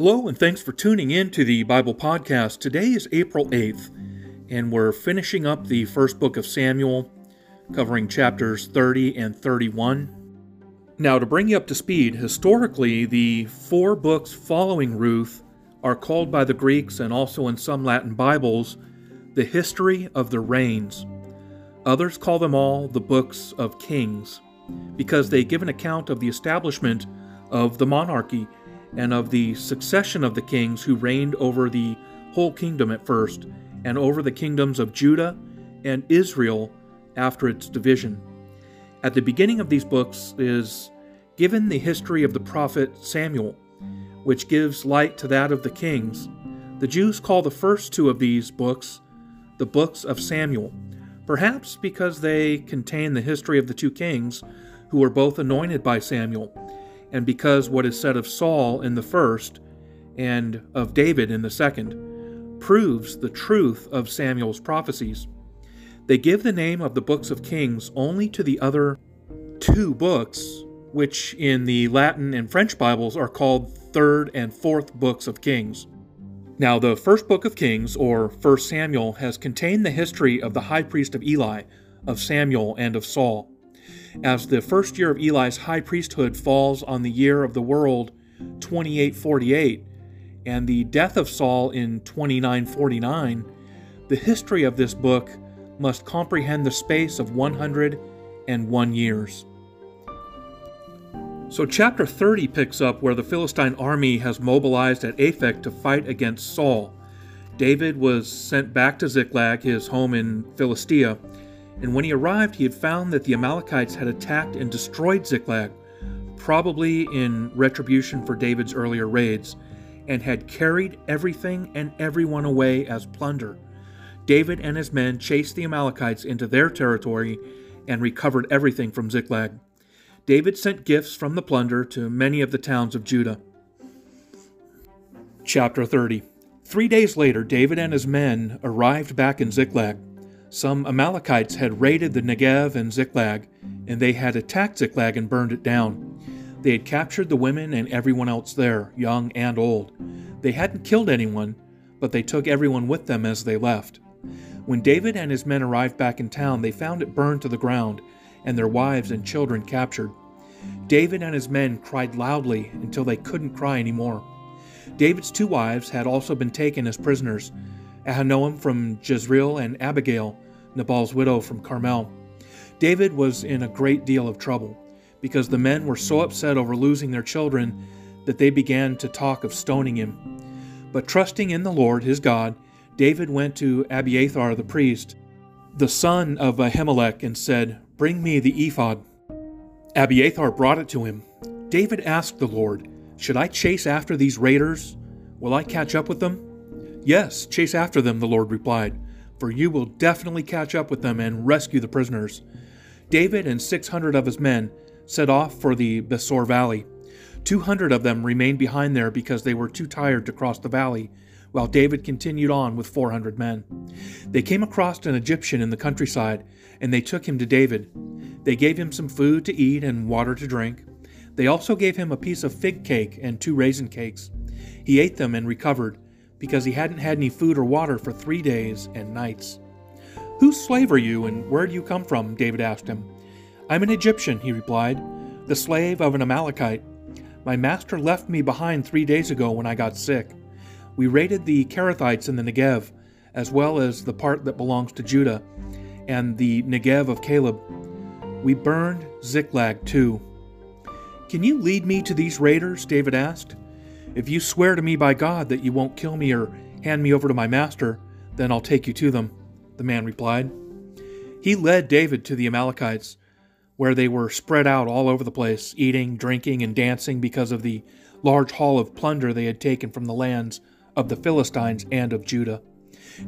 Hello, and thanks for tuning in to the Bible Podcast. Today is April 8th, and we're finishing up the first book of Samuel, covering chapters 30 and 31. Now, to bring you up to speed, historically, the four books following Ruth are called by the Greeks and also in some Latin Bibles the history of the reigns. Others call them all the books of kings because they give an account of the establishment of the monarchy and of the succession of the kings who reigned over the whole kingdom at first, and over the kingdoms of Judah and Israel after its division. At the beginning of these books is given the history of the prophet Samuel, which gives light to that of the kings. The Jews call the first two of these books the books of Samuel, perhaps because they contain the history of the two kings who were both anointed by Samuel and because what is said of Saul in the first and of David in the second proves the truth of Samuel's prophecies. They give the name of the books of Kings only to the other two books, which in the Latin and French Bibles are called third and fourth books of Kings. Now, the first book of Kings, or 1 Samuel, has contained the history of the high priest of Eli, of Samuel, and of Saul as the first year of Eli's high priesthood falls on the year of the world 2848 and the death of Saul in 2949, the history of this book must comprehend the space of 101 years. So, chapter 30 picks up where the Philistine army has mobilized at Aphek to fight against Saul. David was sent back to Ziklag, his home in Philistia, and when he arrived, he had found that the Amalekites had attacked and destroyed Ziklag, probably in retribution for David's earlier raids, and had carried everything and everyone away as plunder. David and his men chased the Amalekites into their territory and recovered everything from Ziklag. David sent gifts from the plunder to many of the towns of Judah. Chapter 30 Three days later, David and his men arrived back in Ziklag. Some Amalekites had raided the Negev and Ziklag, and they had attacked Ziklag and burned it down. They had captured the women and everyone else there, young and old. They hadn't killed anyone, but they took everyone with them as they left. When David and his men arrived back in town, they found it burned to the ground, and their wives and children captured. David and his men cried loudly until they couldn't cry anymore. David's two wives had also been taken as prisoners, Ahinoam from Jezreel, and Abigail, Nabal's widow from Carmel. David was in a great deal of trouble because the men were so upset over losing their children that they began to talk of stoning him. But trusting in the Lord his God, David went to Abiathar the priest, the son of Ahimelech, and said, Bring me the ephod. Abiathar brought it to him. David asked the Lord, Should I chase after these raiders? Will I catch up with them? Yes, chase after them, the Lord replied, for you will definitely catch up with them and rescue the prisoners. David and 600 of his men set off for the Besor Valley. 200 of them remained behind there because they were too tired to cross the valley, while David continued on with 400 men. They came across an Egyptian in the countryside, and they took him to David. They gave him some food to eat and water to drink. They also gave him a piece of fig cake and two raisin cakes. He ate them and recovered because he hadn't had any food or water for three days and nights. Whose slave are you, and where do you come from? David asked him. I'm an Egyptian, he replied, the slave of an Amalekite. My master left me behind three days ago when I got sick. We raided the Kerethites in the Negev, as well as the part that belongs to Judah, and the Negev of Caleb. We burned Ziklag too. Can you lead me to these raiders? David asked. If you swear to me by God that you won't kill me or hand me over to my master, then I'll take you to them, the man replied. He led David to the Amalekites, where they were spread out all over the place, eating, drinking, and dancing because of the large haul of plunder they had taken from the lands of the Philistines and of Judah.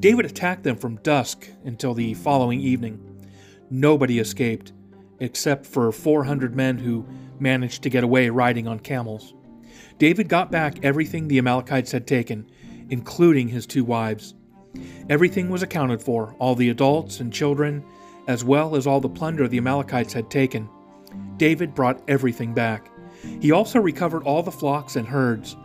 David attacked them from dusk until the following evening. Nobody escaped, except for 400 men who managed to get away riding on camels. David got back everything the Amalekites had taken, including his two wives. Everything was accounted for, all the adults and children, as well as all the plunder the Amalekites had taken. David brought everything back. He also recovered all the flocks and herds.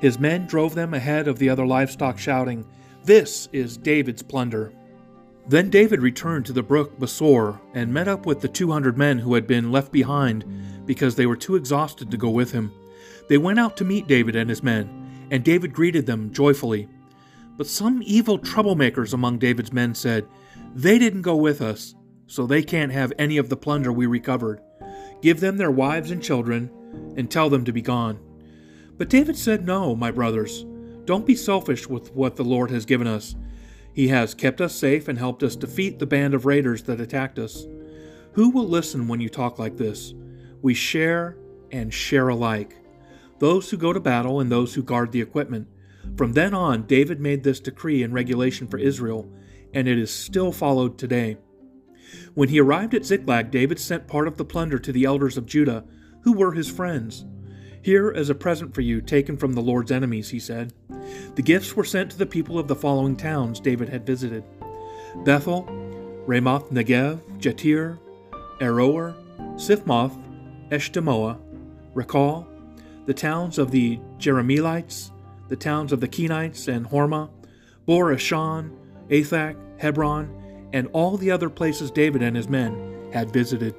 His men drove them ahead of the other livestock, shouting, This is David's plunder. Then David returned to the brook Besor and met up with the 200 men who had been left behind because they were too exhausted to go with him. They went out to meet David and his men, and David greeted them joyfully. But some evil troublemakers among David's men said, They didn't go with us, so they can't have any of the plunder we recovered. Give them their wives and children, and tell them to be gone. But David said, No, my brothers, don't be selfish with what the Lord has given us. He has kept us safe and helped us defeat the band of raiders that attacked us. Who will listen when you talk like this? We share and share alike. Those who go to battle and those who guard the equipment. From then on, David made this decree and regulation for Israel, and it is still followed today. When he arrived at Ziklag, David sent part of the plunder to the elders of Judah, who were his friends. Here is a present for you, taken from the Lord's enemies, he said. The gifts were sent to the people of the following towns David had visited Bethel, Ramoth Negev, Jattir, Aroer, Siphmoth, Eshtemoa, Racal, the towns of the Jerahmeelites, the towns of the Kenites and Hormah, Bor Ashan, Athach, Hebron, and all the other places David and his men had visited.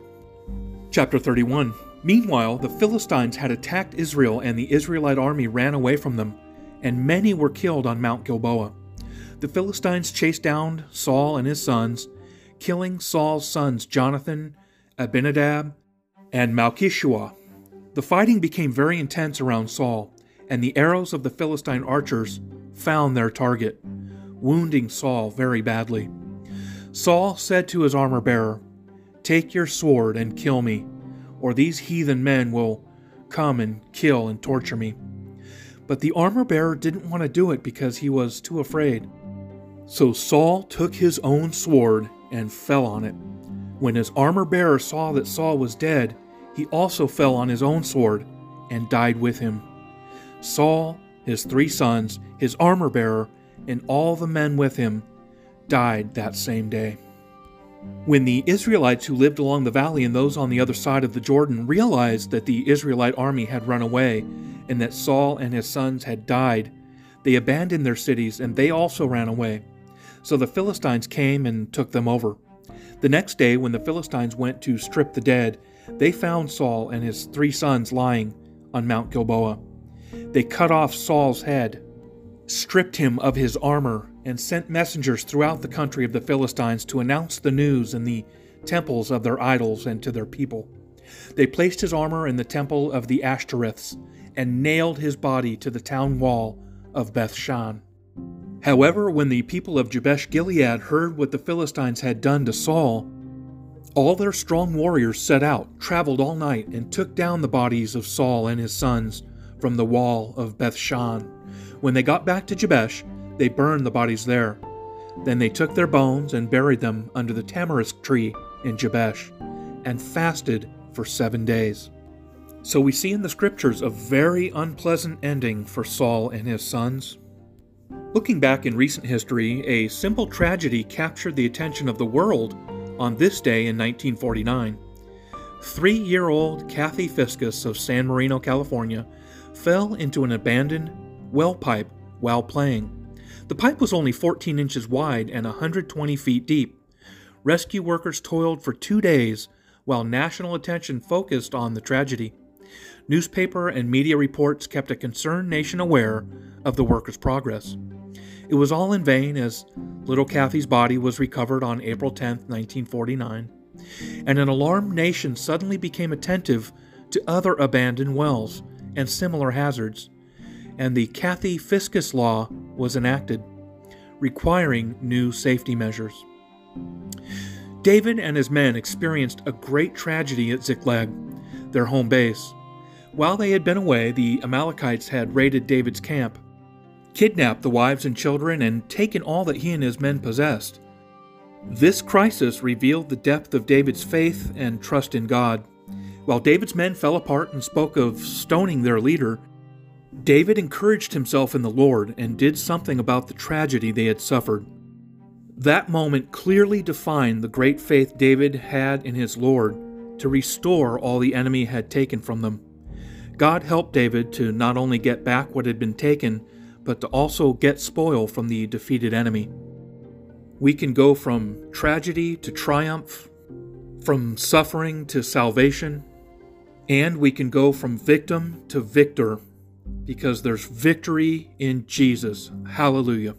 Chapter 31 Meanwhile, the Philistines had attacked Israel, and the Israelite army ran away from them, and many were killed on Mount Gilboa. The Philistines chased down Saul and his sons, killing Saul's sons Jonathan, Abinadab, and Malchishua. The fighting became very intense around Saul, and the arrows of the Philistine archers found their target, wounding Saul very badly. Saul said to his armor bearer, Take your sword and kill me or these heathen men will come and kill and torture me. But the armor bearer didn't want to do it because he was too afraid. So Saul took his own sword and fell on it. When his armor bearer saw that Saul was dead, he also fell on his own sword and died with him. Saul, his three sons, his armor bearer, and all the men with him died that same day. When the Israelites who lived along the valley and those on the other side of the Jordan realized that the Israelite army had run away and that Saul and his sons had died, they abandoned their cities and they also ran away. So the Philistines came and took them over. The next day, when the Philistines went to strip the dead, they found Saul and his three sons lying on Mount Gilboa. They cut off Saul's head, stripped him of his armor, and sent messengers throughout the country of the Philistines to announce the news in the temples of their idols and to their people. They placed his armor in the temple of the Ashtoreths and nailed his body to the town wall of Bethshan. However, when the people of Jabesh Gilead heard what the Philistines had done to Saul, all their strong warriors set out, traveled all night, and took down the bodies of Saul and his sons from the wall of Bethshan. When they got back to Jabesh, they burned the bodies there. Then they took their bones and buried them under the tamarisk tree in Jabesh, and fasted for seven days. So we see in the scriptures a very unpleasant ending for Saul and his sons. Looking back in recent history, a simple tragedy captured the attention of the world on this day in 1949. Three year old Kathy Fiscus of San Marino, California, fell into an abandoned well pipe while playing. The pipe was only 14 inches wide and 120 feet deep. Rescue workers toiled for two days while national attention focused on the tragedy. Newspaper and media reports kept a concerned nation aware of the workers' progress. It was all in vain as little Kathy's body was recovered on April 10, 1949, and an alarmed nation suddenly became attentive to other abandoned wells and similar hazards and the Kathy Fiscus Law was enacted, requiring new safety measures. David and his men experienced a great tragedy at Ziklag, their home base. While they had been away, the Amalekites had raided David's camp, kidnapped the wives and children, and taken all that he and his men possessed. This crisis revealed the depth of David's faith and trust in God. While David's men fell apart and spoke of stoning their leader, David encouraged himself in the Lord and did something about the tragedy they had suffered. That moment clearly defined the great faith David had in his Lord to restore all the enemy had taken from them. God helped David to not only get back what had been taken, but to also get spoil from the defeated enemy. We can go from tragedy to triumph, from suffering to salvation, and we can go from victim to victor because there's victory in Jesus. Hallelujah.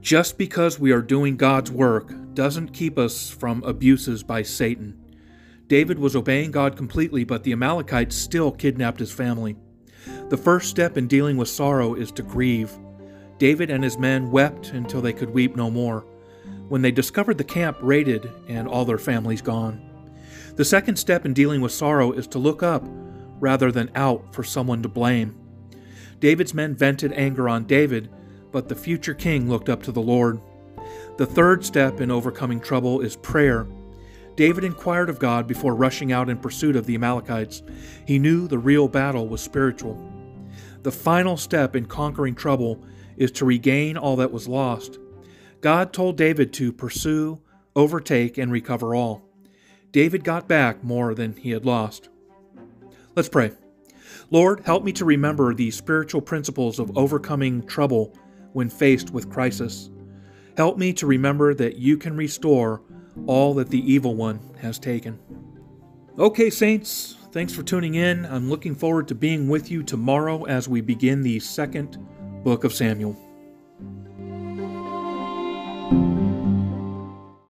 Just because we are doing God's work doesn't keep us from abuses by Satan. David was obeying God completely, but the Amalekites still kidnapped his family. The first step in dealing with sorrow is to grieve. David and his men wept until they could weep no more, when they discovered the camp raided and all their families gone. The second step in dealing with sorrow is to look up rather than out for someone to blame. David's men vented anger on David, but the future king looked up to the Lord. The third step in overcoming trouble is prayer. David inquired of God before rushing out in pursuit of the Amalekites. He knew the real battle was spiritual. The final step in conquering trouble is to regain all that was lost. God told David to pursue, overtake, and recover all. David got back more than he had lost. Let's pray. Lord, help me to remember the spiritual principles of overcoming trouble when faced with crisis. Help me to remember that you can restore all that the evil one has taken. Okay, Saints, thanks for tuning in. I'm looking forward to being with you tomorrow as we begin the second book of Samuel.